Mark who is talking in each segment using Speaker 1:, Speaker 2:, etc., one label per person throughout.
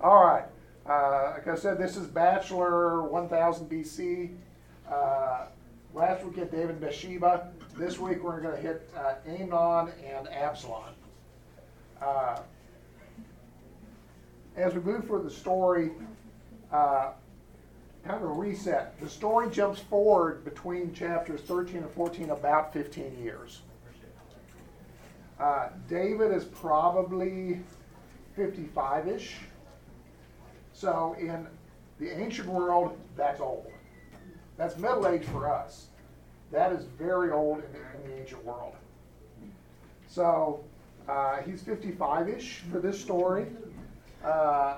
Speaker 1: All right. Uh, like I said, this is Bachelor 1000 BC. Uh, last week hit David and Bathsheba. This week we're going to hit uh, Amnon and Absalom. Uh, as we move through the story, uh, kind of a reset. The story jumps forward between chapters 13 and 14 about 15 years. Uh, David is probably 55 ish. So in the ancient world, that's old. That's middle age for us. That is very old in the, in the ancient world. So uh, he's 55 ish for this story. Uh,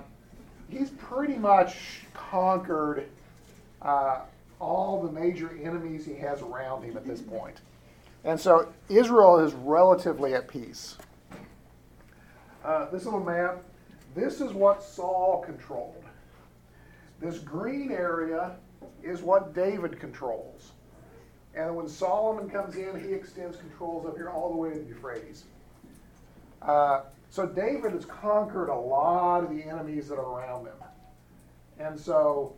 Speaker 1: he's pretty much conquered uh, all the major enemies he has around him at this point. And so Israel is relatively at peace. Uh, this little map, this is what Saul controlled. This green area is what David controls. And when Solomon comes in, he extends controls up here all the way to the Euphrates. Uh, so David has conquered a lot of the enemies that are around him. And so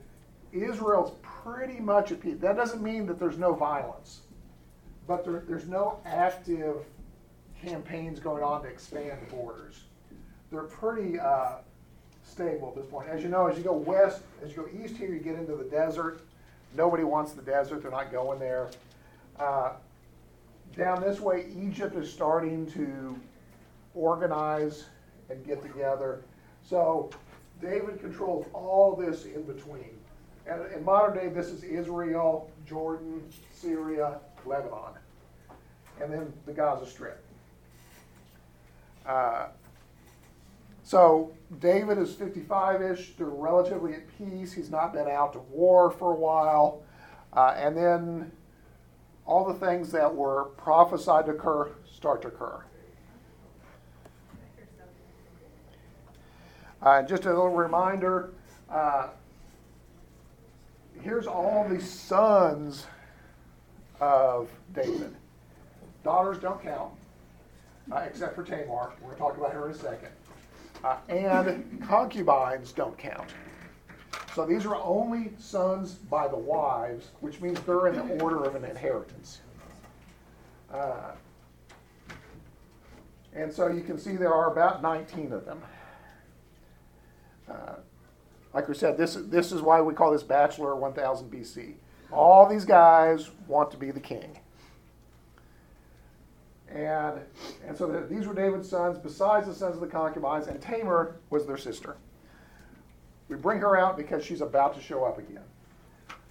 Speaker 1: Israel's pretty much at peace. That doesn't mean that there's no violence but there, there's no active campaigns going on to expand the borders. They're pretty uh, stable at this point. As you know, as you go west, as you go east here, you get into the desert. Nobody wants the desert, they're not going there. Uh, down this way, Egypt is starting to organize and get together. So David controls all this in between. And in modern day, this is Israel, Jordan, Syria, Lebanon, and then the Gaza Strip. Uh, so David is 55 ish. They're relatively at peace. He's not been out to war for a while. Uh, and then all the things that were prophesied to occur start to occur. Uh, just a little reminder uh, here's all the sons of David. Daughters don't count, uh, except for Tamar. We're going to talk about her in a second. Uh, and concubines don't count. So these are only sons by the wives, which means they're in the order of an inheritance. Uh, and so you can see there are about 19 of them. Uh, like we said, this, this is why we call this Bachelor 1000 BC. All these guys want to be the king. And, and so the, these were David's sons, besides the sons of the concubines, and Tamar was their sister. We bring her out because she's about to show up again.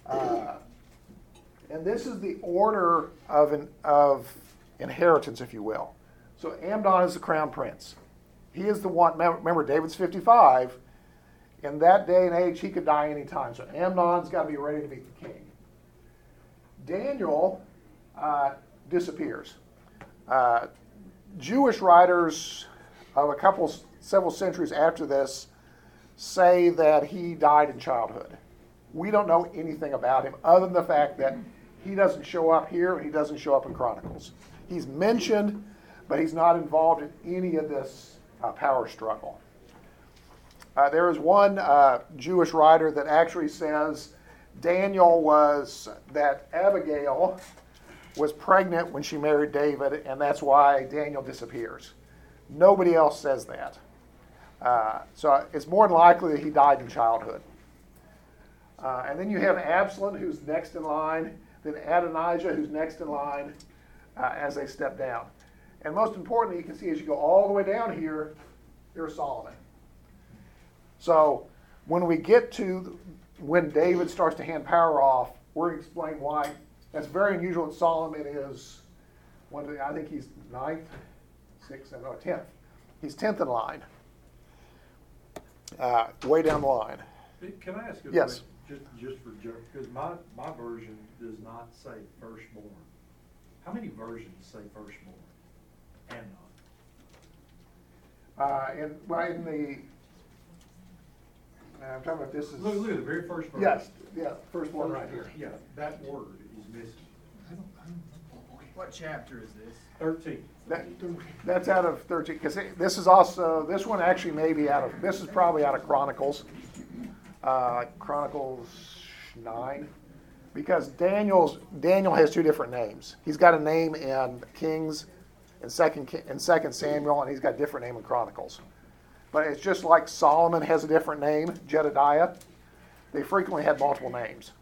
Speaker 1: Uh, and this is the order of, an, of inheritance, if you will. So Amnon is the crown prince. He is the one, remember, David's 55. In that day and age, he could die anytime. So Amnon's got to be ready to be the king. Daniel uh, disappears. Uh, Jewish writers of a couple, several centuries after this say that he died in childhood. We don't know anything about him other than the fact that he doesn't show up here and he doesn't show up in Chronicles. He's mentioned, but he's not involved in any of this uh, power struggle. Uh, there is one uh, Jewish writer that actually says Daniel was that Abigail was pregnant when she married David, and that's why Daniel disappears. Nobody else says that. Uh, so it's more than likely that he died in childhood. Uh, and then you have Absalom, who's next in line, then Adonijah, who's next in line uh, as they step down. And most importantly, you can see as you go all the way down here, there's Solomon. So when we get to when David starts to hand power off, we're going to explain why that's very unusual that Solomon is one of the, I think he's ninth, sixth, seventh, no, tenth. He's tenth in line. Uh, way down the line.
Speaker 2: Can I ask a
Speaker 1: yes.
Speaker 2: question? Just, just for joke, because my, my version does not say firstborn. How many versions say firstborn? And
Speaker 1: not. Uh, in, well, in the I'm talking about this is.
Speaker 2: Look, look at the very first verse.
Speaker 1: Yes, yeah, first one right here.
Speaker 2: Yeah, that word is missing. I don't, I don't, okay.
Speaker 3: What chapter is this?
Speaker 2: Thirteen.
Speaker 1: That, that's out of 13, because this is also, this one actually may be out of, this is probably out of Chronicles. Uh, Chronicles 9. Because Daniel's, Daniel has two different names. He's got a name in Kings and Second, Ki- in Second Samuel, and he's got a different name in Chronicles. But it's just like Solomon has a different name, Jedediah. They frequently had multiple names.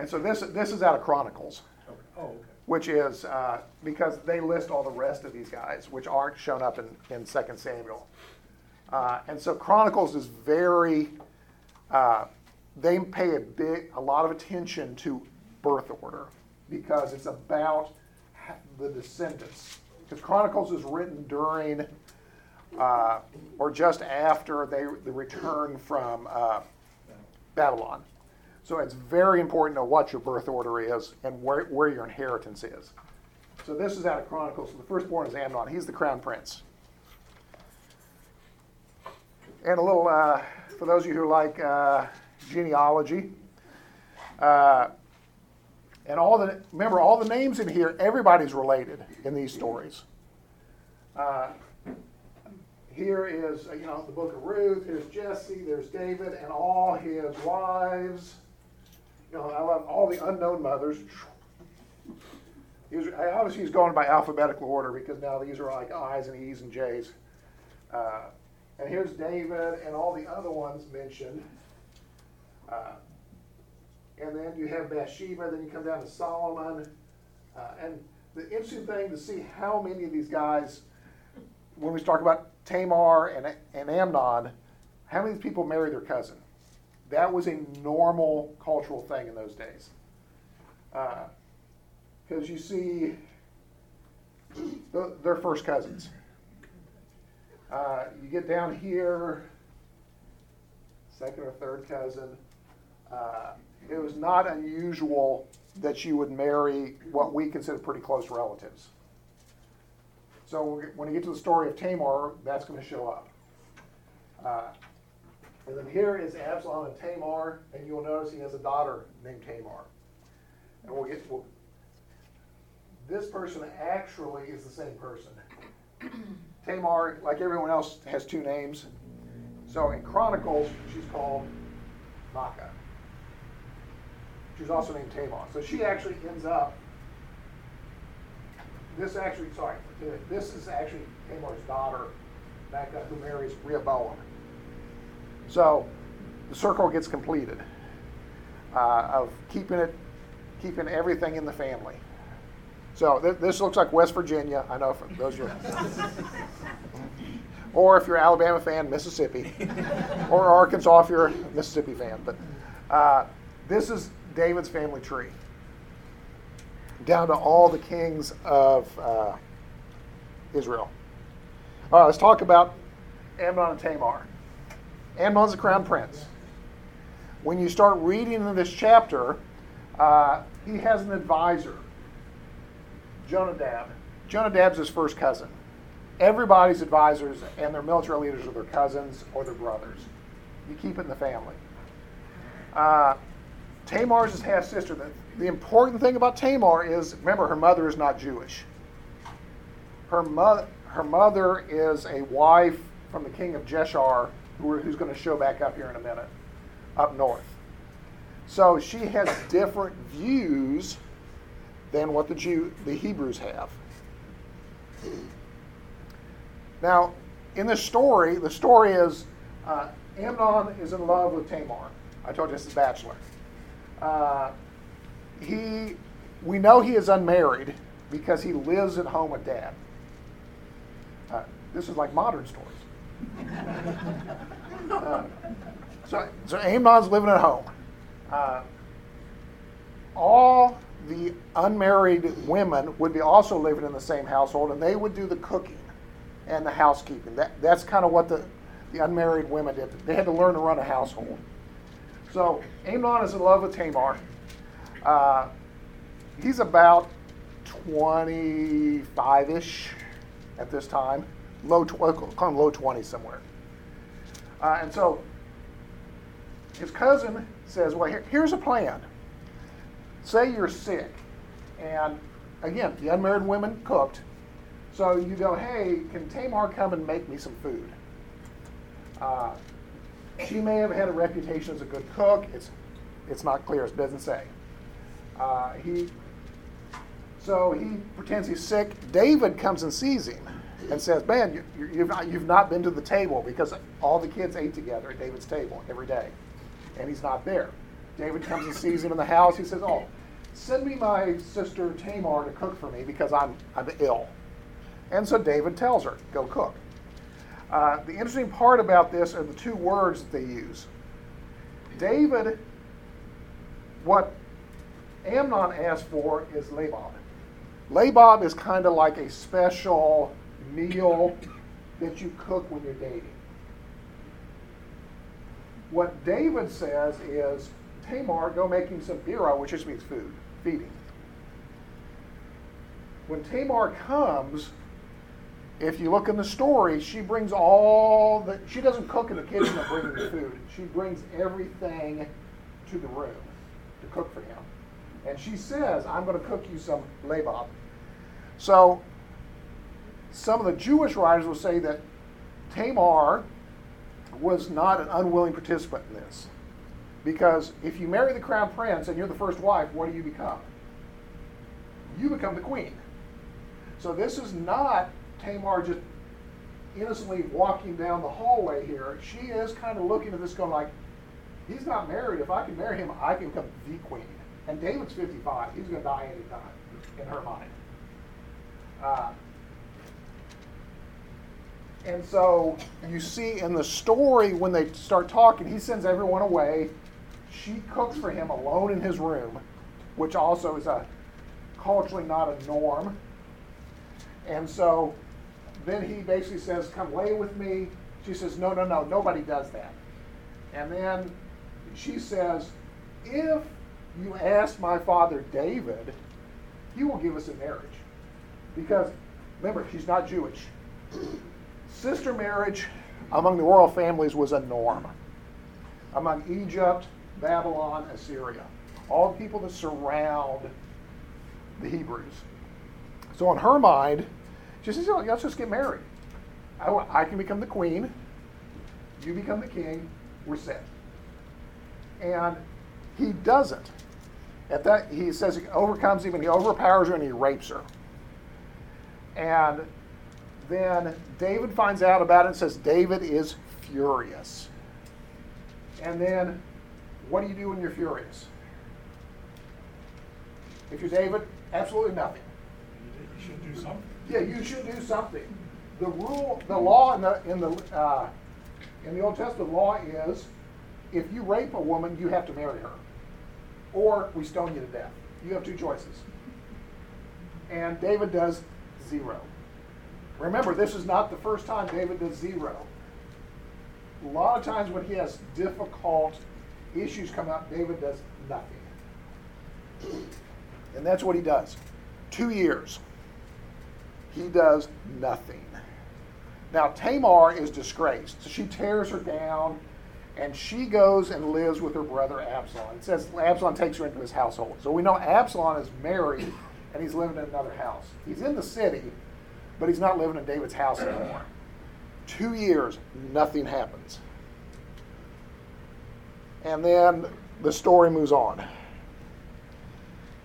Speaker 1: And so this, this is out of Chronicles
Speaker 2: Okay. Oh, okay.
Speaker 1: which is uh, because they list all the rest of these guys, which aren't shown up in, in 2 Samuel. Uh, and so Chronicles is very, uh, they pay a big, a lot of attention to birth order because it's about the descendants. Because Chronicles is written during uh, or just after they the return from uh, Babylon. So it's very important to know what your birth order is and where, where your inheritance is. So this is out of Chronicles. So the firstborn is Amnon. He's the crown prince. And a little, uh, for those of you who like uh, genealogy, uh, and all the, remember, all the names in here, everybody's related in these stories. Uh, here is, you know, the book of Ruth. Here's Jesse. There's David and all his wives. You know, I love all the unknown mothers. He obviously, he's going by alphabetical order because now these are like I's and E's and J's. Uh, and here's David and all the other ones mentioned. Uh, and then you have Bathsheba, then you come down to Solomon. Uh, and the interesting thing to see how many of these guys, when we talk about Tamar and, and Amnon, how many people marry their cousin? That was a normal cultural thing in those days. Because you see, they're first cousins. Uh, you get down here, second or third cousin. Uh, it was not unusual that you would marry what we consider pretty close relatives. So when when you get to the story of Tamar, that's going to show up. Uh, and then here is Absalom and Tamar, and you'll notice he has a daughter named Tamar. And we'll get, we'll, this person actually is the same person. Tamar, like everyone else, has two names. So in Chronicles, she's called Maacah. She's also named Tamar. So she actually ends up. This actually, sorry, this is actually Tamar's daughter, Maacah, who marries Rehoboam. So the circle gets completed uh, of keeping it, keeping everything in the family. So th- this looks like West Virginia. I know for those of you. or if you're an Alabama fan, Mississippi, or Arkansas if you're a Mississippi fan. But uh, this is David's family tree, down to all the kings of uh, Israel. All right, let's talk about Amnon and Tamar. Amnon's the crown prince. When you start reading in this chapter, uh, he has an advisor, Jonadab. Jonadab's his first cousin. Everybody's advisors and their military leaders are their cousins or their brothers. You keep it in the family. Uh, Tamar's his half sister. The, the important thing about Tamar is remember, her mother is not Jewish. Her, mo- her mother is a wife from the king of Geshur, who's going to show back up here in a minute, up north. So she has different views than what the Jew, the Hebrews have. Now, in this story, the story is uh, Amnon is in love with Tamar. I told you this is Bachelor. Uh, he, we know he is unmarried because he lives at home with dad. Uh, this is like modern stories. So, so Amnon's living at home. Uh, all the unmarried women would be also living in the same household, and they would do the cooking and the housekeeping. That, that's kind of what the, the unmarried women did. They had to learn to run a household. So Amnon is in love with Tamar. Uh, he's about 25-ish at this time, low, tw- call him low 20s somewhere. Uh, and so his cousin says, well, here, here's a plan. Say you're sick And again, the unmarried women cooked. So you go, hey, can Tamar come and make me some food? Uh, she may have had a reputation as a good cook. It's, it's not clear. It doesn't say. Uh, he, so he pretends he's sick. David comes and sees him and says, Man, you, you've, not, you've not been to the table because all the kids ate together at David's table every day. And he's not there. David comes and sees him in the house. He says, Oh, send me my sister Tamar to cook for me because I'm, I'm ill. And so David tells her, Go cook. Uh, the interesting part about this are the two words that they use. David, what Amnon asked for is labob. Labob is kind of like a special meal that you cook when you're dating. What David says is, Tamar, go make him some bira, which just means food, feeding. When Tamar comes, if you look in the story, she brings all the, she doesn't cook in the kitchen and bring the food. She brings everything to the room to cook for him. And she says, I'm going to cook you some labob. So some of the Jewish writers will say that Tamar was not an unwilling participant in this. Because if you marry the crown prince and you're the first wife, what do you become? You become the queen. So this is not Tamar just innocently walking down the hallway here. She is kind of looking at this going like, he's not married. If I can marry him, I can become the queen. And David's 55. He's going to die anytime, in her mind. Uh, and so you see in the story when they start talking, he sends everyone away. She cooks for him alone in his room, which also is a culturally not a norm. And so then he basically says, Come lay with me. She says, No, no, no, nobody does that. And then she says, If you ask my father David, he will give us a marriage. Because remember, she's not Jewish. Sister marriage among the royal families was a norm. Among Egypt, Babylon, Assyria, all the people that surround the Hebrews. So in her mind, she says, oh, let's just get married. I, I can become the queen. You become the king. We're set. And he doesn't. At that, he says he overcomes and he overpowers her and he rapes her. And then David finds out about it and says, David is furious. And then, what do you do when you're furious? If you're David, absolutely nothing.
Speaker 2: You should do something.
Speaker 1: Yeah, you should do something. The rule, the law in the in the uh, in the Old Testament law is, if you rape a woman, you have to marry her, or we stone you to death. You have two choices. And David does zero. Remember, this is not the first time David does zero. A lot of times when he has difficult issues come up, David does nothing. And that's what he does. Two years. He does nothing. Now, Tamar is disgraced. So she tears her down and she goes and lives with her brother Absalom. It says Absalom takes her into his household. So we know Absalom is married and he's living in another house. He's in the city, but he's not living in David's house anymore. Two years, nothing happens. And then the story moves on.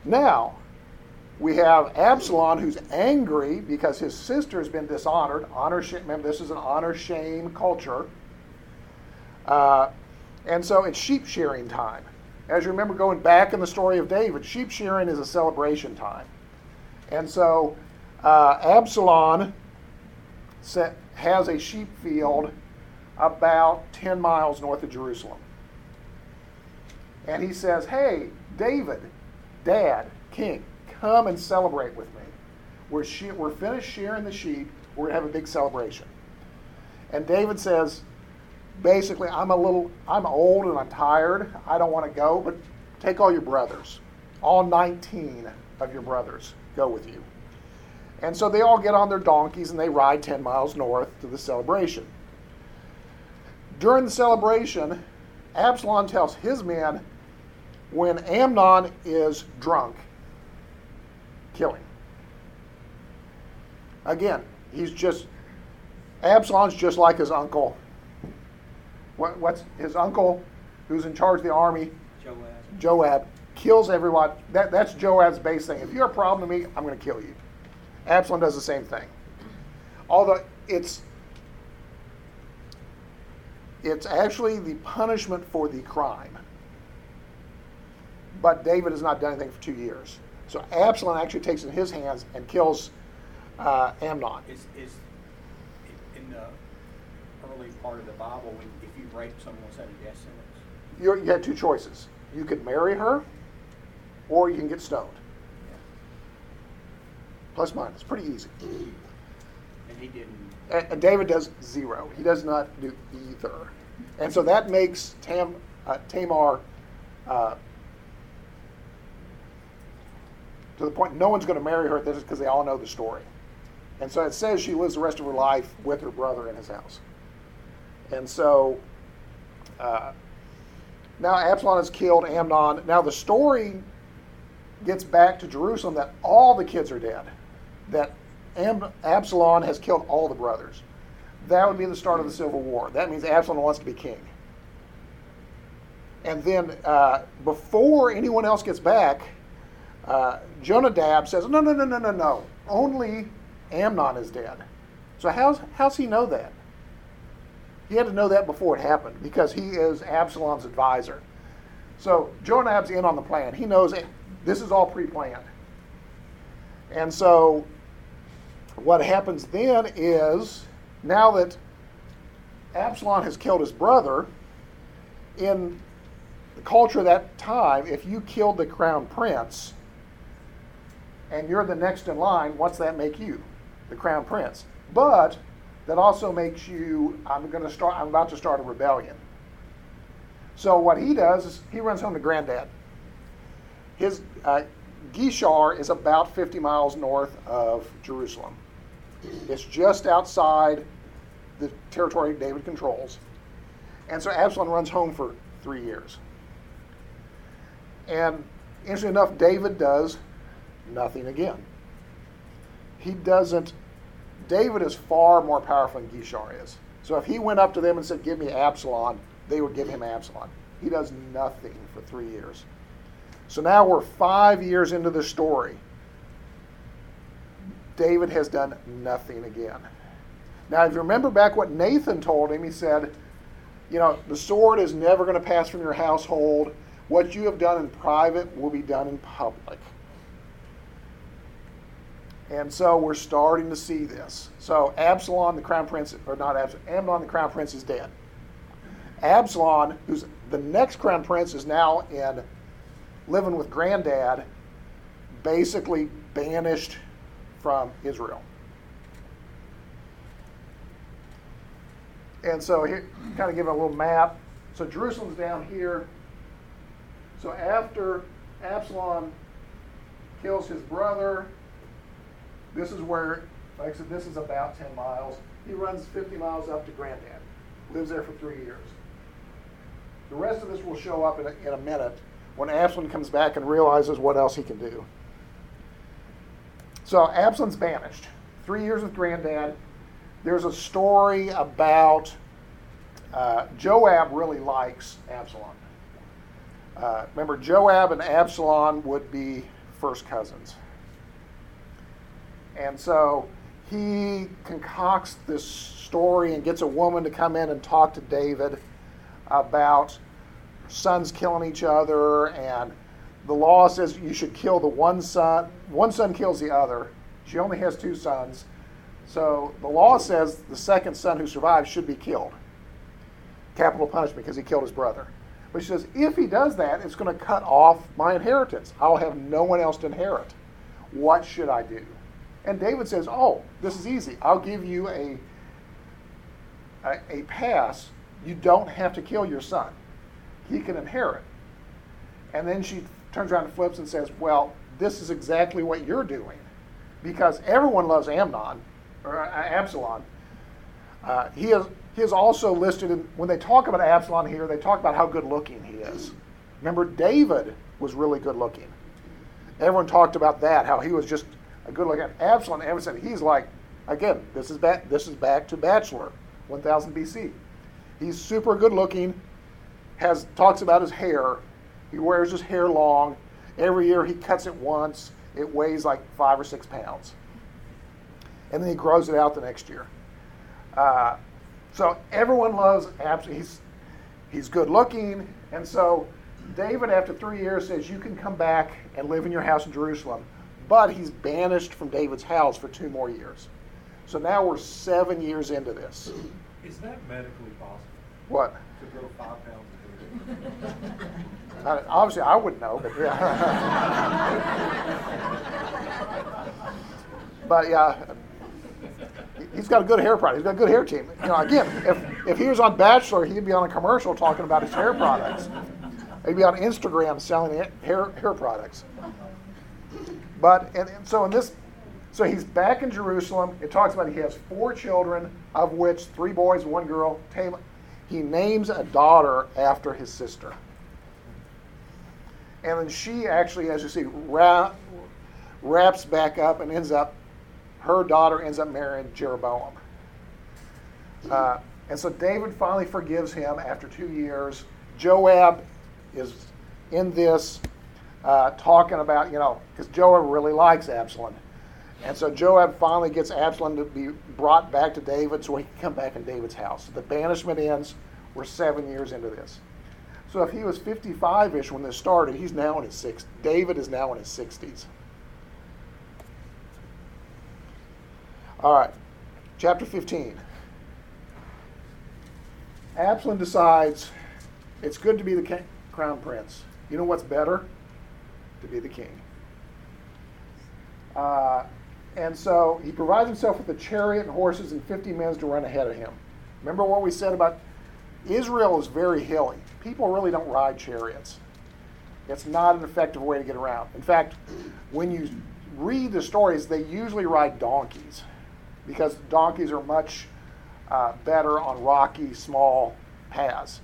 Speaker 1: Now, we have Absalom who's angry because his sister has been dishonored. Honor, remember, this is an honor shame culture. Uh, and so it's sheep shearing time. As you remember going back in the story of David, sheep shearing is a celebration time. And so uh, Absalom set, has a sheep field about 10 miles north of Jerusalem. And he says, Hey, David, Dad, King, come and celebrate with me. We're, she- we're finished shearing the sheep. We're going to have a big celebration. And David says, basically, I'm a little, I'm old and I'm tired. I don't want to go, but take all your brothers. All 19 of your brothers go with you. And so they all get on their donkeys and they ride 10 miles north to the celebration. During the celebration, Absalom tells his men when Amnon is drunk, kill him. Again, he's just Absalom's just like his uncle. What, what's his uncle, who's in charge of the army?
Speaker 3: Joab.
Speaker 1: Joab kills everyone. That, that's Joab's base thing. If you're a problem to me, I'm going to kill you. Absalom does the same thing. Although it's it's actually the punishment for the crime. But David has not done anything for two years. So Absalom actually takes it in his hands and kills uh, Amnon.
Speaker 3: Is, is, in the early part of the Bible, when, if you rape someone, was that a death sentence?
Speaker 1: You're, you had two choices. You could marry her, or you can get stoned. Plus minus, pretty easy.
Speaker 3: And he didn't,
Speaker 1: And, and David does zero. He does not do either. And so that makes Tam, uh, Tamar uh, to the point no one's going to marry her at this because they all know the story. And so it says she lives the rest of her life with her brother in his house. And so uh, now Absalom has killed Amnon. Now the story gets back to Jerusalem that all the kids are dead, that Am- Absalom has killed all the brothers. That would be the start of the civil war. That means Absalom wants to be king. And then uh, before anyone else gets back, uh, Jonadab says, No, no, no, no, no, no. Only Amnon is dead. So how's, how's he know that? He had to know that before it happened because he is Absalom's advisor. So Jonadab's in on the plan. He knows this is all pre planned. And so what happens then is now that Absalom has killed his brother, in the culture of that time, if you killed the crown prince and you're the next in line, what's that make you? The crown prince. But that also makes you, I'm going to start, I'm about to start a rebellion. So what he does is he runs home to granddad. His uh, Geshur is about 50 miles north of Jerusalem. It's just outside the territory David controls. And so Absalom runs home for three years. And interesting enough, David does nothing again. He doesn't, David is far more powerful than Geshur is. So if he went up to them and said, Give me Absalom, they would give him Absalom. He does nothing for three years. So now we're five years into the story. David has done nothing again. Now, if you remember back what Nathan told him, he said, You know, the sword is never going to pass from your household. What you have done in private will be done in public. And so we're starting to see this. So Absalom, the crown prince, or not Absalom, Amnon, the crown prince, is dead. Absalom, who's the next crown prince, is now in living with granddad, basically banished from Israel. And so here, kind of give a little map. So Jerusalem's down here. So after Absalom kills his brother, this is where, like I said, this is about 10 miles. He runs 50 miles up to Granddad, lives there for three years. The rest of this will show up in a, in a minute when Absalom comes back and realizes what else he can do. So Absalom's banished. Three years with Granddad. There's a story about uh, Joab really likes Absalom. Uh, remember, Joab and Absalom would be first cousins. And so he concocts this story and gets a woman to come in and talk to David about sons killing each other and the law says you should kill the one son one son kills the other. She only has two sons. So the law says the second son who survives should be killed. Capital punishment because he killed his brother. But she says if he does that it's going to cut off my inheritance. I'll have no one else to inherit. What should i do? And david says oh this is easy. I'll give you a a, a pass. You don't have to kill your son. He can inherit. And then she turns around and flips and says, Well, this is exactly what you're doing. Because everyone loves Amnon, or uh, Absalom. Uh, he, is, he is also listed in, when they talk about Absalom here, they talk about how good looking he is. Remember, David was really good looking. everyone talked about that, how he was just a good looking Absalom. Everyone said he's like, again, this is back, this is back to Bachelor, 1000 BC. He's super good looking, has talks about his hair. He wears his hair long. Every year he cuts it once. It weighs like five or six pounds. And then he grows it out the next year. Uh, so everyone loves Absalom. He's, he's good looking. And so David, after three years, says, You can come back and live in your house in Jerusalem. But he's banished from David's house for two more years. So now we're seven years into this.
Speaker 2: Is that medically possible,
Speaker 1: What?
Speaker 2: to grow five pounds
Speaker 1: obviously, I wouldn't know, but yeah. but yeah, he's got a good hair product. He's got a good hair team. You know, again, if if he was on Bachelor, he'd be on a commercial talking about his hair products. He'd be on Instagram selling hair hair products. But and, and so in this, so he's back in Jerusalem. It talks about he has four children, of which three boys, one girl. He names a daughter after his sister. And then she actually, as you see, wrap, wraps back up and ends up, her daughter ends up marrying Jeroboam. Uh, and so David finally forgives him after two years. Joab is in this uh, talking about, you know, because Joab really likes Absalom. And so Joab finally gets Absalom to be brought back to David so he can come back in David's house. So The banishment ends. We're seven years into this. So if he was 55 ish when this started, he's now in his 60s. David is now in his 60s. All right, chapter 15. Absalom decides it's good to be the crown prince. You know what's better? To be the king. Uh, and so he provides himself with a chariot and horses and 50 men to run ahead of him. Remember what we said about Israel is very hilly. People really don't ride chariots. It's not an effective way to get around. In fact, when you read the stories, they usually ride donkeys because donkeys are much uh, better on rocky, small paths.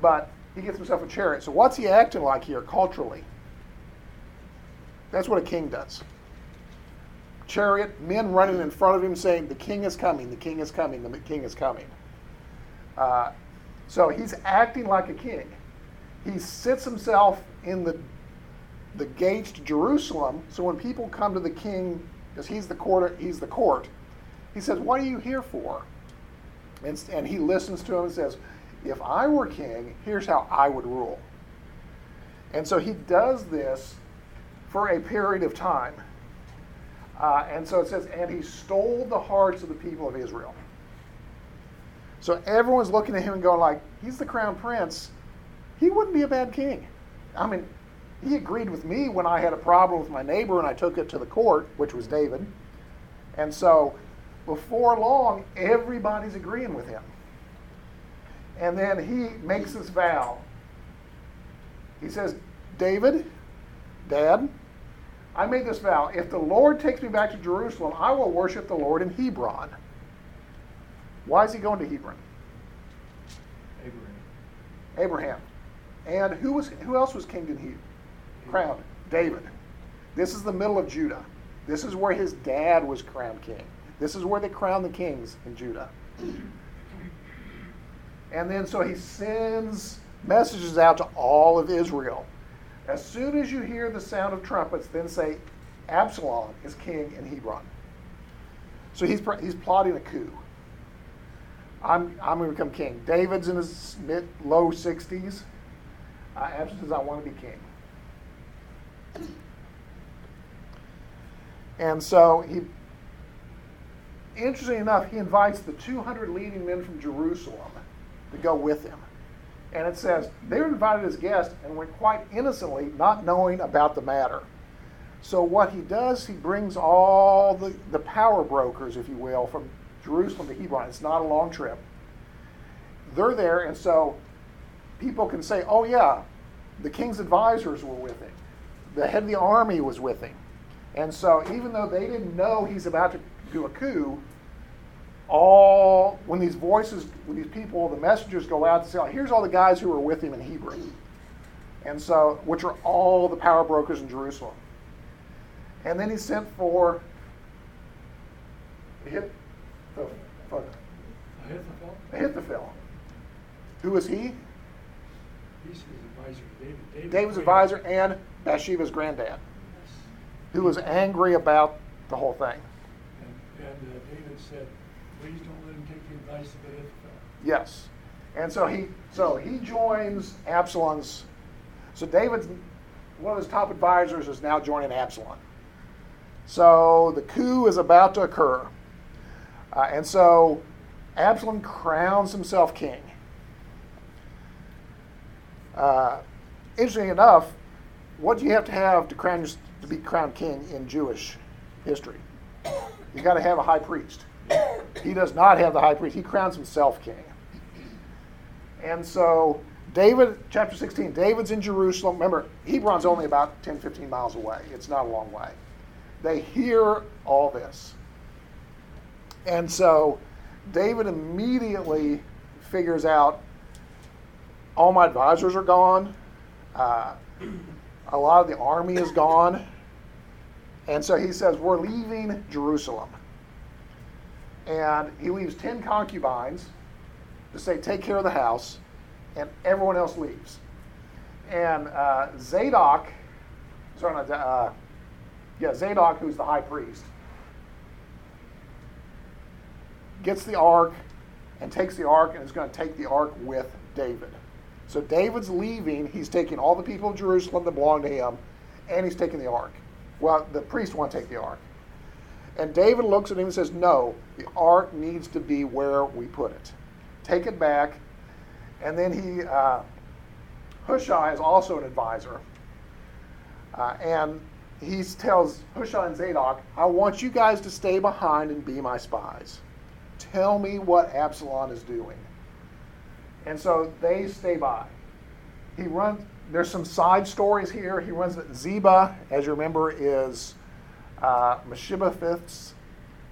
Speaker 1: But he gets himself a chariot. So, what's he acting like here culturally? That's what a king does. Chariot, men running in front of him saying, The king is coming, the king is coming, the king is coming. Uh, so he's acting like a king. He sits himself in the, the gates to Jerusalem. So when people come to the king, because he's the court, he's the court, he says, What are you here for? And, and he listens to him and says, If I were king, here's how I would rule. And so he does this for a period of time. Uh, and so it says, and he stole the hearts of the people of Israel. So everyone's looking at him and going like, he's the crown prince. He wouldn't be a bad king. I mean, he agreed with me when I had a problem with my neighbor and I took it to the court, which was David. And so before long, everybody's agreeing with him. And then he makes this vow. He says, David, Dad, I made this vow. If the Lord takes me back to Jerusalem, I will worship the Lord in Hebron. Why is he going to Hebron?
Speaker 2: Abraham.
Speaker 1: Abraham. And who was who else was king in Hebron? Crowned. David. This is the middle of Judah. This is where his dad was crowned king. This is where they crown the kings in Judah. And then so he sends messages out to all of Israel. As soon as you hear the sound of trumpets, then say, Absalom is king in Hebron. So he's, he's plotting a coup. I'm, I'm going to become king. David's in his mid, low 60s. Uh, Absalom says, I want to be king. And so he, interesting enough, he invites the 200 leading men from Jerusalem to go with him. And it says they were invited as guests and went quite innocently, not knowing about the matter. So what he does, he brings all the, the power brokers, if you will, from Jerusalem to Hebron. It's not a long trip. They're there, and so people can say, oh, yeah, the king's advisors were with him. The head of the army was with him. And so even though they didn't know he's about to do a coup, all when these voices, when these people, the messengers go out to say, oh, here's all the guys who were with him in Hebron. And so, which are all the power brokers in Jerusalem. And then he sent for Ahith- the- fuck,
Speaker 4: Ahithophel,
Speaker 1: Ahithophel. Who was he?
Speaker 4: he's his advisor, David. David
Speaker 1: David's advisor and Bathsheba's granddad,
Speaker 4: Yes.
Speaker 1: who was angry about the whole thing.
Speaker 4: And, and uh, David said, please don't let him take the advice of Ahithophel.
Speaker 1: Yes. And so he so he joins Absalom's so David's one of his top advisors is now joining Absalom. So the coup is about to occur. Uh, and so Absalom crowns himself king. Uh, interestingly enough, what do you have to have to crown to be crowned king in Jewish history? You got to have a high priest. He does not have the high priest. He crowns himself king. And so, David, chapter 16, David's in Jerusalem. Remember, Hebron's only about 10, 15 miles away. It's not a long way. They hear all this. And so, David immediately figures out all my advisors are gone. Uh, a lot of the army is gone. And so he says, We're leaving Jerusalem. And he leaves 10 concubines to say, Take care of the house. And everyone else leaves. And uh, Zadok, sorry, uh, yeah, Zadok, who's the high priest, gets the ark and takes the ark and is going to take the ark with David. So David's leaving. He's taking all the people of Jerusalem that belong to him, and he's taking the ark. Well, the priests want to take the ark. And David looks at him and says, No, the ark needs to be where we put it. Take it back. And then he, uh, Hushai is also an advisor. Uh, and he tells Hushai and Zadok, I want you guys to stay behind and be my spies. Tell me what Absalom is doing. And so they stay by. He runs, there's some side stories here. He runs Ziba, as you remember, is uh, Mephibosheth's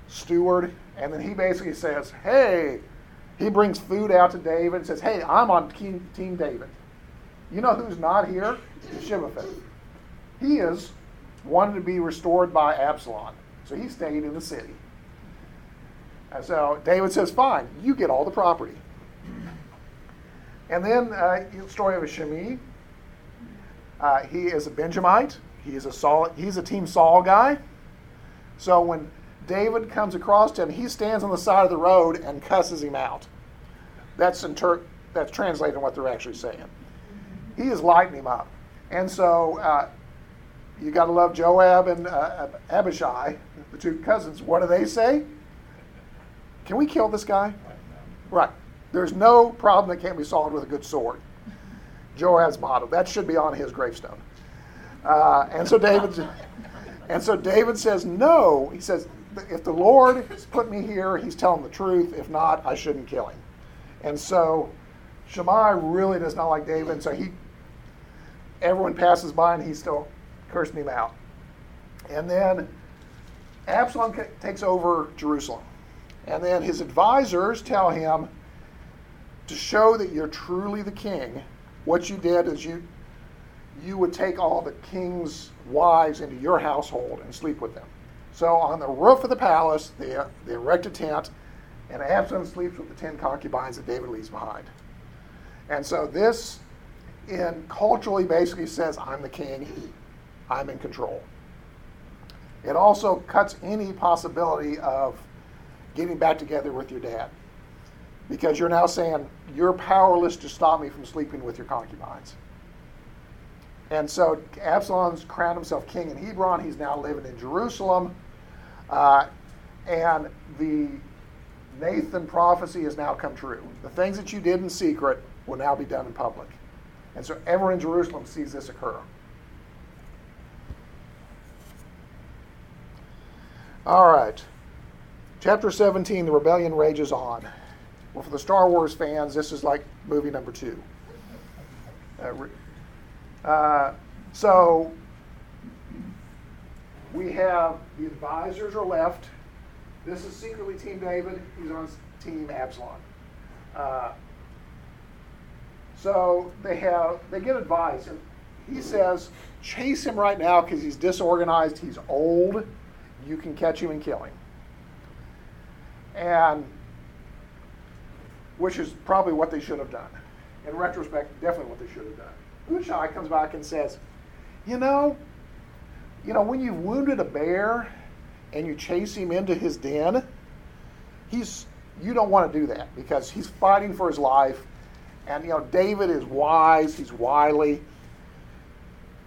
Speaker 1: steward. And then he basically says, Hey, he brings food out to David and says, Hey, I'm on Team, team David. You know who's not here? Mephibosheth. He is wanted to be restored by Absalom. So he stayed in the city. And so David says, Fine, you get all the property. And then uh, the story of Shimei. Uh, he is a Benjamite. He is a Saul, he's a Team Saul guy. So when David comes across him, he stands on the side of the road and cusses him out. That's inter- that's translating what they're actually saying. He is lighting him up. And so uh, you got to love Joab and uh, Abishai, the two cousins. What do they say? Can we kill this guy? Right. There's no problem that can't be solved with a good sword. Joab's motto. That should be on his gravestone. Uh, and so David, and so David says no. He says, if the Lord has put me here, he's telling the truth. If not, I shouldn't kill him. And so Shammai really does not like David. And so he, everyone passes by and he's still cursing him out. And then Absalom takes over Jerusalem. And then his advisors tell him to show that you're truly the king. What you did is you you would take all the king's wives into your household and sleep with them. So on the roof of the palace, they, they erect a tent, and Absalom sleeps with the ten concubines that David leaves behind. And so this, in culturally, basically says, "I'm the king, I'm in control." It also cuts any possibility of getting back together with your dad, because you're now saying you're powerless to stop me from sleeping with your concubines. And so Absalom's crowned himself king in Hebron. He's now living in Jerusalem. Uh, and the Nathan prophecy has now come true. The things that you did in secret will now be done in public. And so everyone in Jerusalem sees this occur. All right. Chapter 17 The rebellion rages on. Well, for the Star Wars fans, this is like movie number two. Uh, uh, so we have the advisors are left. This is secretly Team David. He's on Team Absalom. Uh, so they have they get advice, and he says, chase him right now because he's disorganized, he's old, you can catch him and kill him. And which is probably what they should have done. In retrospect, definitely what they should have done. Hushai comes back and says, You know, you know, when you've wounded a bear and you chase him into his den, he's you don't want to do that because he's fighting for his life. And you know, David is wise, he's wily.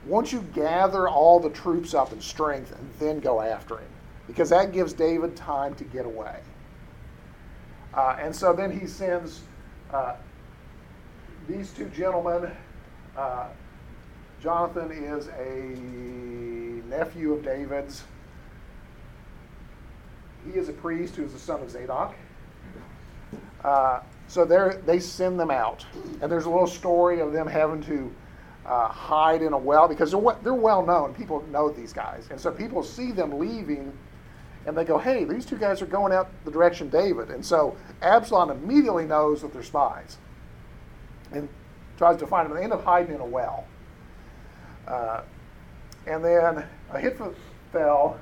Speaker 1: Once you gather all the troops up in strength and then go after him, because that gives David time to get away. Uh, and so then he sends uh, these two gentlemen. Uh, Jonathan is a nephew of David's. He is a priest who is the son of Zadok. Uh, so they send them out. And there's a little story of them having to uh, hide in a well because they're, they're well known. People know these guys. And so people see them leaving and they go, hey, these two guys are going out the direction David. And so Absalom immediately knows that they're spies and tries to find them. They end up hiding in a well. Uh, and then Ahithophel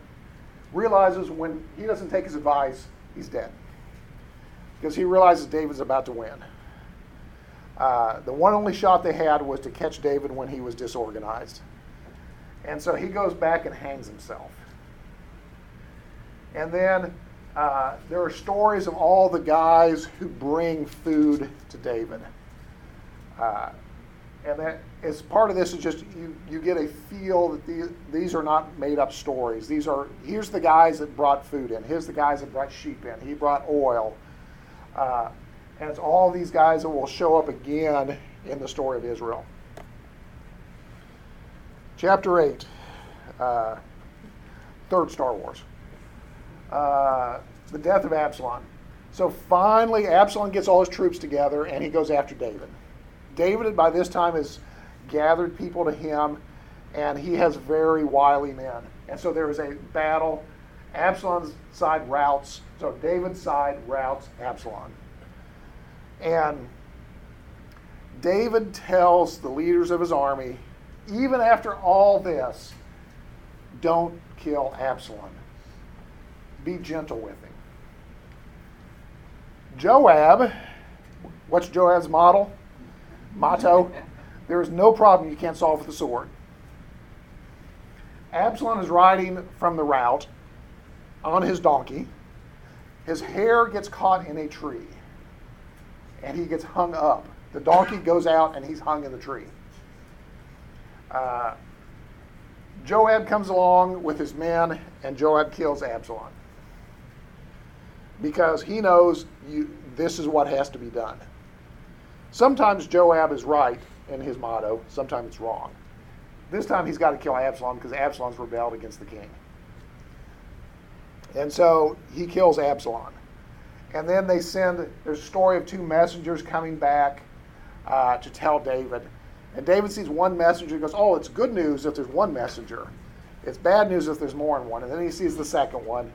Speaker 1: realizes when he doesn't take his advice, he's dead. Because he realizes David's about to win. Uh, the one only shot they had was to catch David when he was disorganized. And so he goes back and hangs himself. And then uh, there are stories of all the guys who bring food to David. Uh, and that as part of this is just you, you get a feel that these, these are not made up stories. These are here's the guys that brought food in. Here's the guys that brought sheep in. He brought oil. Uh, and it's all these guys that will show up again in the story of Israel. Chapter 8, uh, third Star Wars. Uh, the death of Absalom. So finally, Absalom gets all his troops together and he goes after David. David, by this time, has gathered people to him and he has very wily men. And so there is a battle. Absalom's side routs, so David's side routs Absalom. And David tells the leaders of his army, even after all this, don't kill Absalom be gentle with him. Joab, what's Joab's model? Motto? There is no problem you can't solve with a sword. Absalom is riding from the route on his donkey. His hair gets caught in a tree and he gets hung up. The donkey goes out and he's hung in the tree. Uh, Joab comes along with his men and Joab kills Absalom because he knows you, this is what has to be done. Sometimes Joab is right in his motto, sometimes it's wrong. This time he's got to kill Absalom because Absalom's rebelled against the king. And so he kills Absalom. And then they send, there's a story of two messengers coming back uh, to tell David. And David sees one messenger and goes, Oh, it's good news if there's one messenger. It's bad news if there's more than one. And then he sees the second one.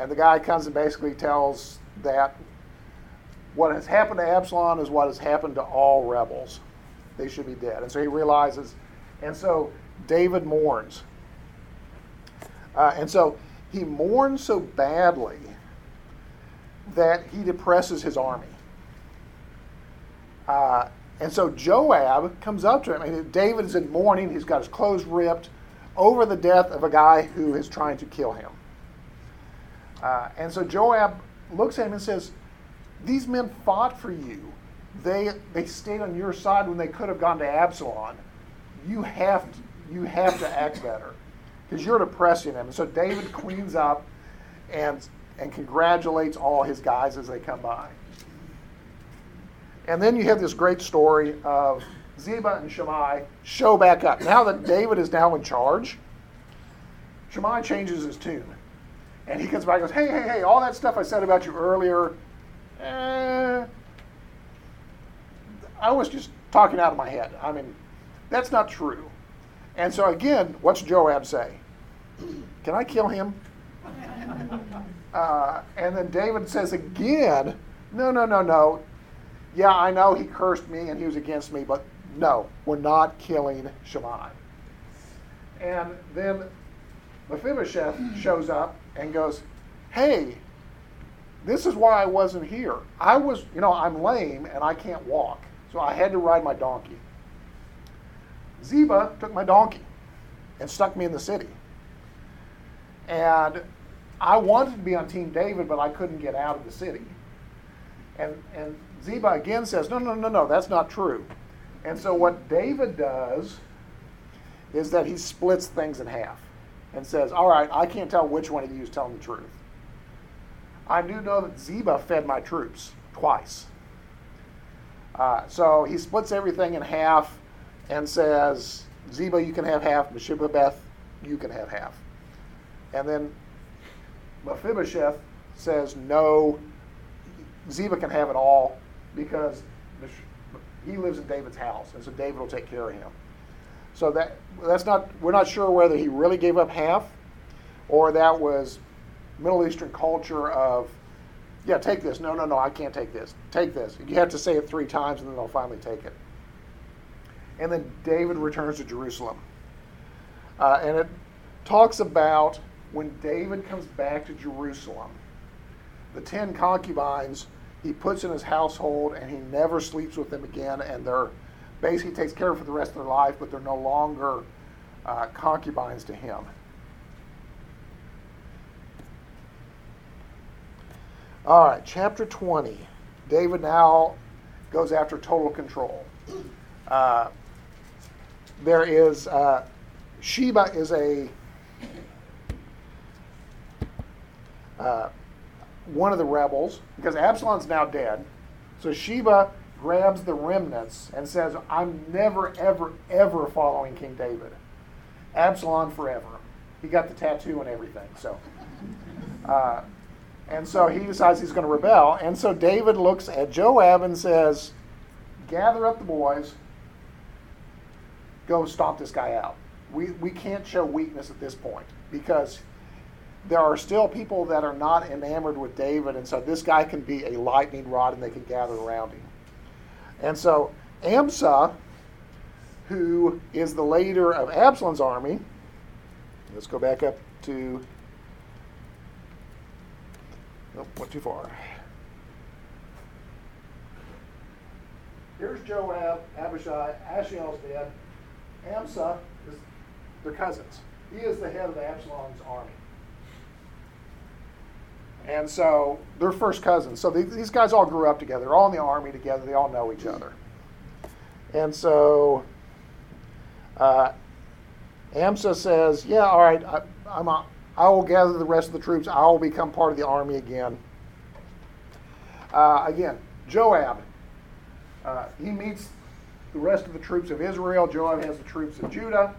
Speaker 1: And the guy comes and basically tells that what has happened to Absalom is what has happened to all rebels. They should be dead. And so he realizes, and so David mourns. Uh, and so he mourns so badly that he depresses his army. Uh, and so Joab comes up to him. And David is in mourning. He's got his clothes ripped over the death of a guy who is trying to kill him. Uh, and so Joab looks at him and says, These men fought for you. They, they stayed on your side when they could have gone to Absalom. You have to, you have to act better because you're depressing them. And so David cleans up and, and congratulates all his guys as they come by. And then you have this great story of Ziba and Shimei show back up. Now that David is now in charge, Shimei changes his tune. And he comes back and goes, hey, hey, hey, all that stuff I said about you earlier, eh, I was just talking out of my head. I mean, that's not true. And so again, what's Joab say? Can I kill him? Uh, and then David says again, no, no, no, no. Yeah, I know he cursed me and he was against me, but no, we're not killing Shimei. And then Mephibosheth shows up and goes, hey, this is why I wasn't here. I was, you know, I'm lame and I can't walk, so I had to ride my donkey. Ziba took my donkey and stuck me in the city. And I wanted to be on Team David, but I couldn't get out of the city. And, and Ziba again says, No, no, no, no, that's not true. And so what David does is that he splits things in half and says, All right, I can't tell which one of you is telling the truth. I do know that Ziba fed my troops twice. Uh, so he splits everything in half and says, Ziba, you can have half, Mephibosheth, you can have half. And then Mephibosheth says, no, Ziba can have it all because he lives in David's house, and so David will take care of him. So that that's not we're not sure whether he really gave up half, or that was Middle Eastern culture of, yeah, take this. No, no, no, I can't take this. Take this. You have to say it three times, and then they'll finally take it. And then David returns to Jerusalem, uh, and it talks about when David comes back to Jerusalem, the ten concubines he puts in his household and he never sleeps with them again, and they're basically takes care of for the rest of their life, but they're no longer uh, concubines to him. All right, chapter 20. David now goes after total control. Uh, there is, uh, Sheba is a uh, one of the rebels, because Absalom's now dead. So Sheba grabs the remnants and says, I'm never, ever, ever following King David. Absalom forever. He got the tattoo and everything. So, uh, and so he decides he's going to rebel. And so David looks at Joab and says, Gather up the boys, go stomp this guy out. We, we can't show weakness at this point because there are still people that are not enamored with David, and so this guy can be a lightning rod and they can gather around him. And so Amasa, who is the leader of Absalom's army, let's go back up to. Nope, went too far. Here's Joab, Abishai, Asahel's dead. Amasa is their cousins. He is the head of Absalom's army. And so they're first cousins. So these guys all grew up together. All in the army together. They all know each other. And so uh, Amasa says, Yeah, all right, I, I'm a, I will gather the rest of the troops. I will become part of the army again. Uh, again, Joab, uh, he meets the rest of the troops of Israel. Joab has the troops of Judah.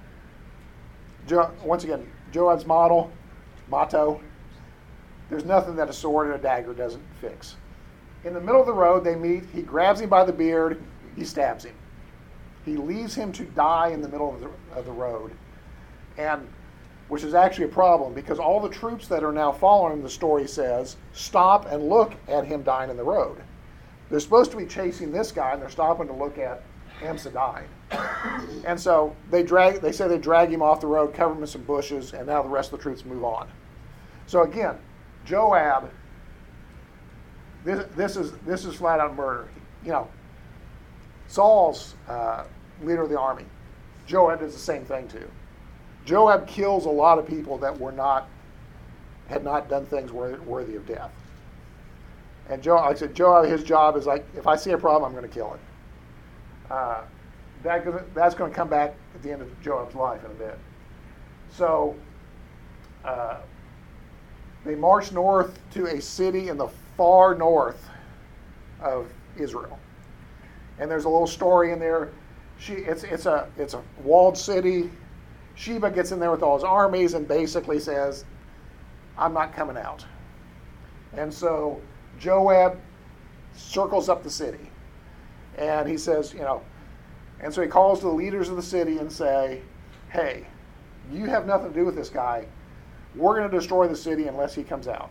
Speaker 1: Jo- once again, Joab's model, motto, there's nothing that a sword and a dagger doesn't fix. In the middle of the road, they meet. He grabs him by the beard. He stabs him. He leaves him to die in the middle of the, of the road. And which is actually a problem because all the troops that are now following the story says stop and look at him dying in the road. They're supposed to be chasing this guy and they're stopping to look at Amasa dying. and so they drag they say they drag him off the road, cover him in some bushes, and now the rest of the troops move on. So again, Joab, this, this, is, this is flat out murder. You know, Saul's uh, leader of the army. Joab does the same thing too. Joab kills a lot of people that were not, had not done things worthy of death. And Joab, like I said, Joab, his job is like, if I see a problem, I'm going to kill it. Uh, that, that's going to come back at the end of Joab's life in a bit. So, uh, they march north to a city in the far north of Israel. And there's a little story in there. She, it's, it's, a, it's a walled city. Sheba gets in there with all his armies and basically says, I'm not coming out. And so Joab circles up the city. And he says, you know, and so he calls to the leaders of the city and say, hey, you have nothing to do with this guy we're going to destroy the city unless he comes out.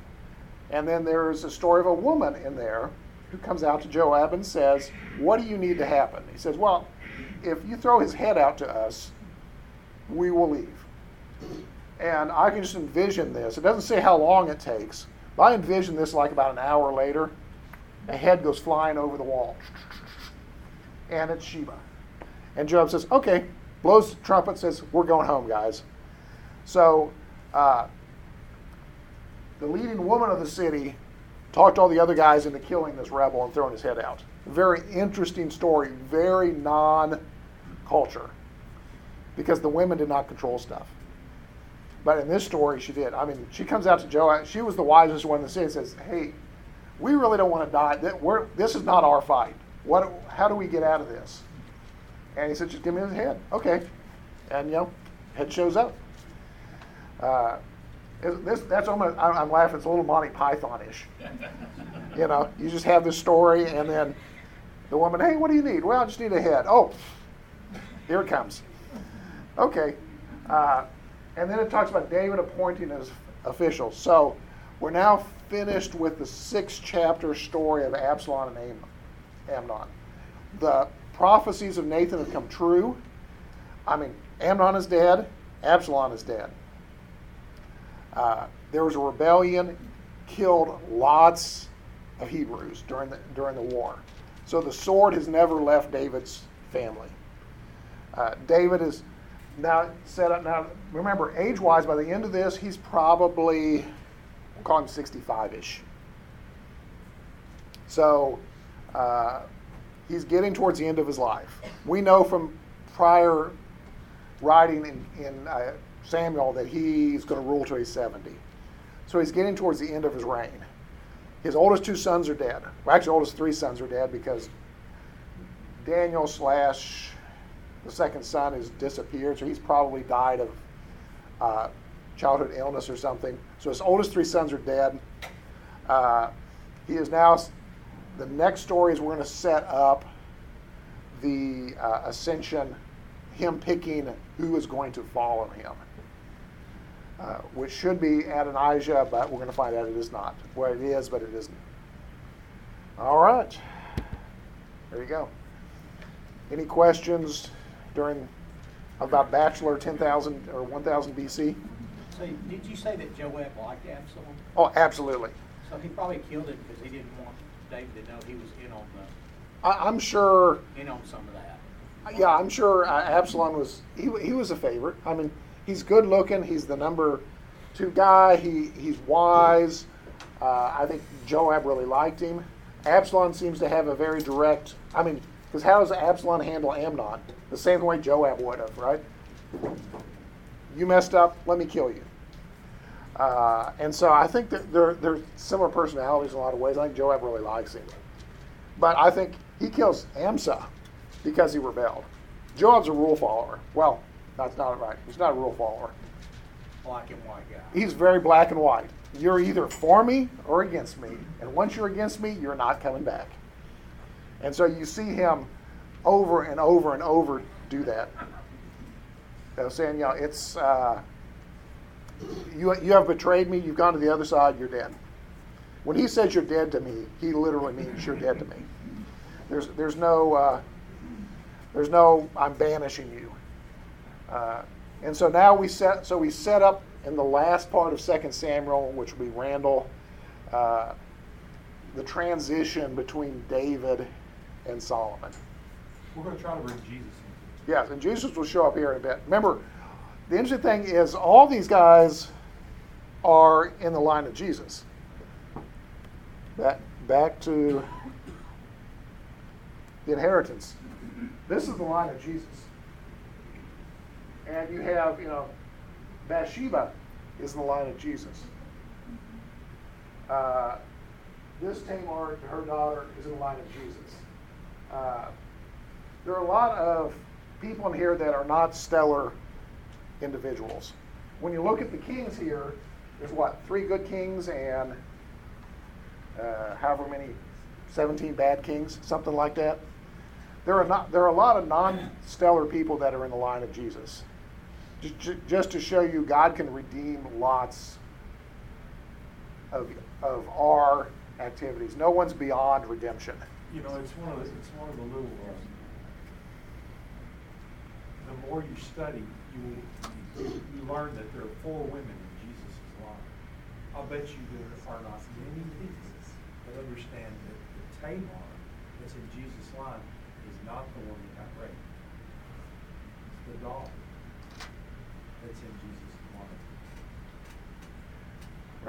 Speaker 1: And then there's a story of a woman in there who comes out to Joab and says, What do you need to happen? He says, Well, if you throw his head out to us, we will leave. And I can just envision this. It doesn't say how long it takes, but I envision this like about an hour later. A head goes flying over the wall. And it's Sheba. And Joab says, okay, blows the trumpet, says, we're going home, guys. So uh, the leading woman of the city talked all the other guys into killing this rebel and throwing his head out. Very interesting story, very non culture, because the women did not control stuff. But in this story, she did. I mean, she comes out to Joab. She was the wisest one in the city. And says, "Hey, we really don't want to die. This is not our fight. What? How do we get out of this?" And he said, "Just give me his head." Okay. And you know, head shows up. Uh, this, that's almost, I'm laughing, it's a little Monty Python-ish. you know, you just have this story, and then the woman, hey, what do you need? Well, I just need a head. Oh, here it comes. Okay. Uh, and then it talks about David appointing his officials. So we're now finished with the six chapter story of Absalom and Amnon. The prophecies of Nathan have come true. I mean, Amnon is dead, Absalom is dead. Uh, there was a rebellion, killed lots of Hebrews during the, during the war. So the sword has never left David's family. Uh, David is now set up. Now, remember, age wise, by the end of this, he's probably, we'll call him 65 ish. So uh, he's getting towards the end of his life. We know from prior writing in, in uh, Samuel that he's going to rule till he's 70. So he's getting towards the end of his reign. His oldest two sons are dead. Well, actually, oldest three sons are dead because Daniel slash the second son has disappeared, so he's probably died of uh, childhood illness or something. So his oldest three sons are dead. Uh, he is now. The next story is we're going to set up the uh, ascension, him picking who is going to follow him. Uh, which should be Adonijah, but we're going to find out it is not. Well, it is, but it isn't. All right. There you go. Any questions during about Bachelor 10,000 or 1000 BC?
Speaker 3: So did you say that Joab liked Absalom?
Speaker 1: Oh, absolutely.
Speaker 3: So he probably killed him because he didn't want David to know he was in on the
Speaker 1: I, am sure.
Speaker 3: In on some of that.
Speaker 1: Yeah, I'm sure uh, Absalom was he, he was a favorite. I mean, he's good looking. He's the number two guy. He he's wise. Uh, I think Joab really liked him. Absalom seems to have a very direct. I mean, because how does Absalom handle Amnon? The same way Joab would have, right? You messed up. Let me kill you. Uh, and so I think that they're, they're similar personalities in a lot of ways. I think Joab really likes him. But I think he kills Amasa because he rebelled. Joab's a rule follower. Well, that's not right. He's not a rule follower.
Speaker 3: Black and white guy.
Speaker 1: He's very black and white. You're either for me or against me. And once you're against me, you're not coming back. And so you see him over and over and over do that. You know, saying, you know, it's, uh, you, you have betrayed me, you've gone to the other side, you're dead. When he says you're dead to me, he literally means you're dead to me. There's, there's no, uh, there's no, I'm banishing you. Uh, and so now we set so we set up in the last part of Second Samuel, which will be Randall, uh, the transition between David and Solomon.
Speaker 2: We're going to try to bring Jesus in.
Speaker 1: Yes, and Jesus will show up here in a bit. Remember, the interesting thing is all these guys are in the line of Jesus. Back, back to the inheritance. This is the line of Jesus and you have, you know, Bathsheba is in the line of Jesus. Uh, this Tamar, her daughter, is in the line of Jesus. Uh, there are a lot of people in here that are not stellar individuals. When you look at the kings here, there's what, three good kings and uh, however many, 17 bad kings, something like that. There are, not, there are a lot of non stellar people that are in the line of Jesus just to show you God can redeem lots of, of our activities. No one's beyond redemption.
Speaker 2: You know, it's one of the, it's one of the little, uh, the more you study, you you, you learn that there are four women in Jesus' life. I'll bet you there are not many people that understand that the Tamar that's in Jesus' line is not the one that got raped. It's the daughter that's in Jesus' line.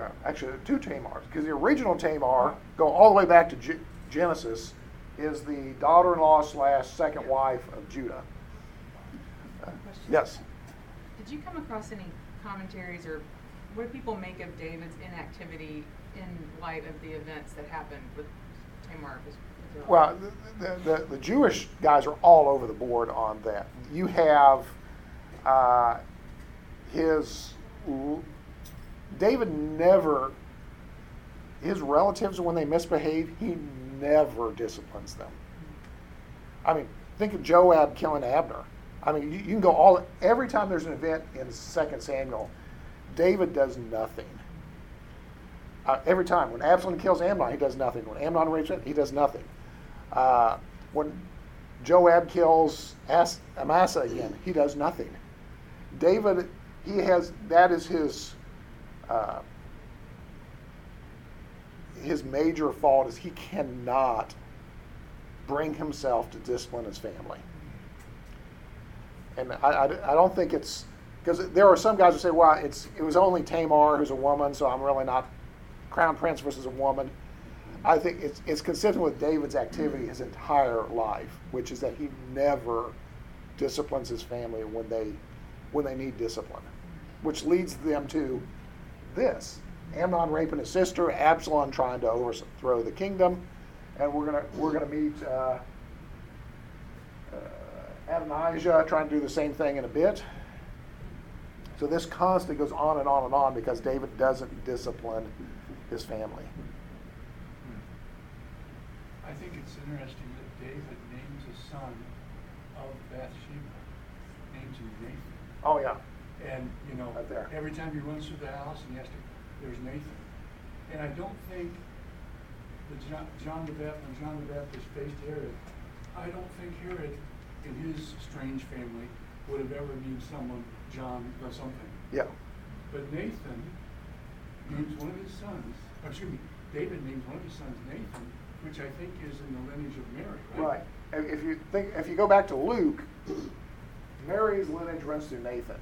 Speaker 1: Right. Actually, two Tamars, because the original Tamar, go all the way back to Ge- Genesis, is the daughter-in-law slash second wife of Judah. Uh, Yes.
Speaker 5: Did you come across any commentaries or what do people make of David's inactivity in light of the events that happened with Tamar?
Speaker 1: Well, the, the, the Jewish guys are all over the board on that. You have uh, his David never his relatives when they misbehave, he never disciplines them. I mean, think of Joab killing Abner. I mean, you, you can go all every time there's an event in Second Samuel, David does nothing. Uh, every time when Absalom kills Amnon, he does nothing. When Amnon rapes him, he does nothing. Uh, when Joab kills As- Amasa again, he does nothing. David, he has that is his uh, his major fault is he cannot bring himself to discipline his family. And I, I, I don't think it's because there are some guys who say, well, it's it was only Tamar who's a woman, so I'm really not crown prince versus a woman. I think it's it's consistent with David's activity his entire life, which is that he never disciplines his family when they when they need discipline, which leads them to this: Amnon raping his sister, Absalom trying to overthrow the kingdom, and we're gonna we're gonna meet uh, uh, Adonijah trying to do the same thing in a bit. So this constantly goes on and on and on because David doesn't discipline his family.
Speaker 4: I think it's interesting that David names a son of Bathsheba, names him Nathan.
Speaker 1: Oh yeah,
Speaker 4: And, you know,
Speaker 1: Right there.
Speaker 4: every time he runs through the house and he has to, there's Nathan. And I don't think that John, John the Baptist, when John the Baptist faced Herod, I don't think Herod, in his strange family, would have ever named someone John or something.
Speaker 1: yeah.
Speaker 4: But Nathan names one of his sons, excuse me, David names one of his sons Nathan, which I think is in the lineage of Mary, right?
Speaker 1: Right. If if you think, if you go back to Luke, Mary's lineage runs through Nathan.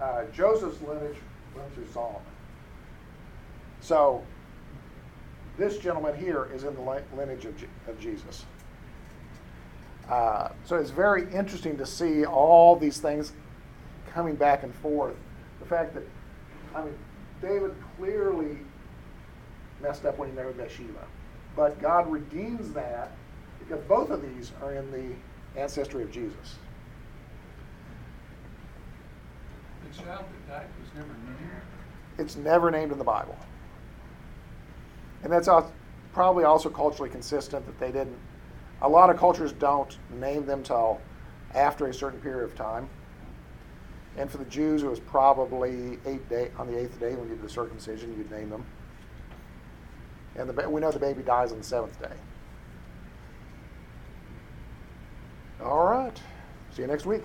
Speaker 1: Uh, Joseph's lineage went through Solomon. So, this gentleman here is in the lineage of, Je- of Jesus. Uh, so it's very interesting to see all these things coming back and forth. The fact that, I mean, David clearly messed up when he married Bathsheba. But God redeems that because both of these are in the ancestry of Jesus.
Speaker 4: The child that died was never named.
Speaker 1: It's never named in the Bible. And that's probably also culturally consistent that they didn't. A lot of cultures don't name them till after a certain period of time. And for the Jews, it was probably eight day on the eighth day when you did the circumcision, you'd name them. And the, we know the baby dies on the seventh day. All right. See you next week.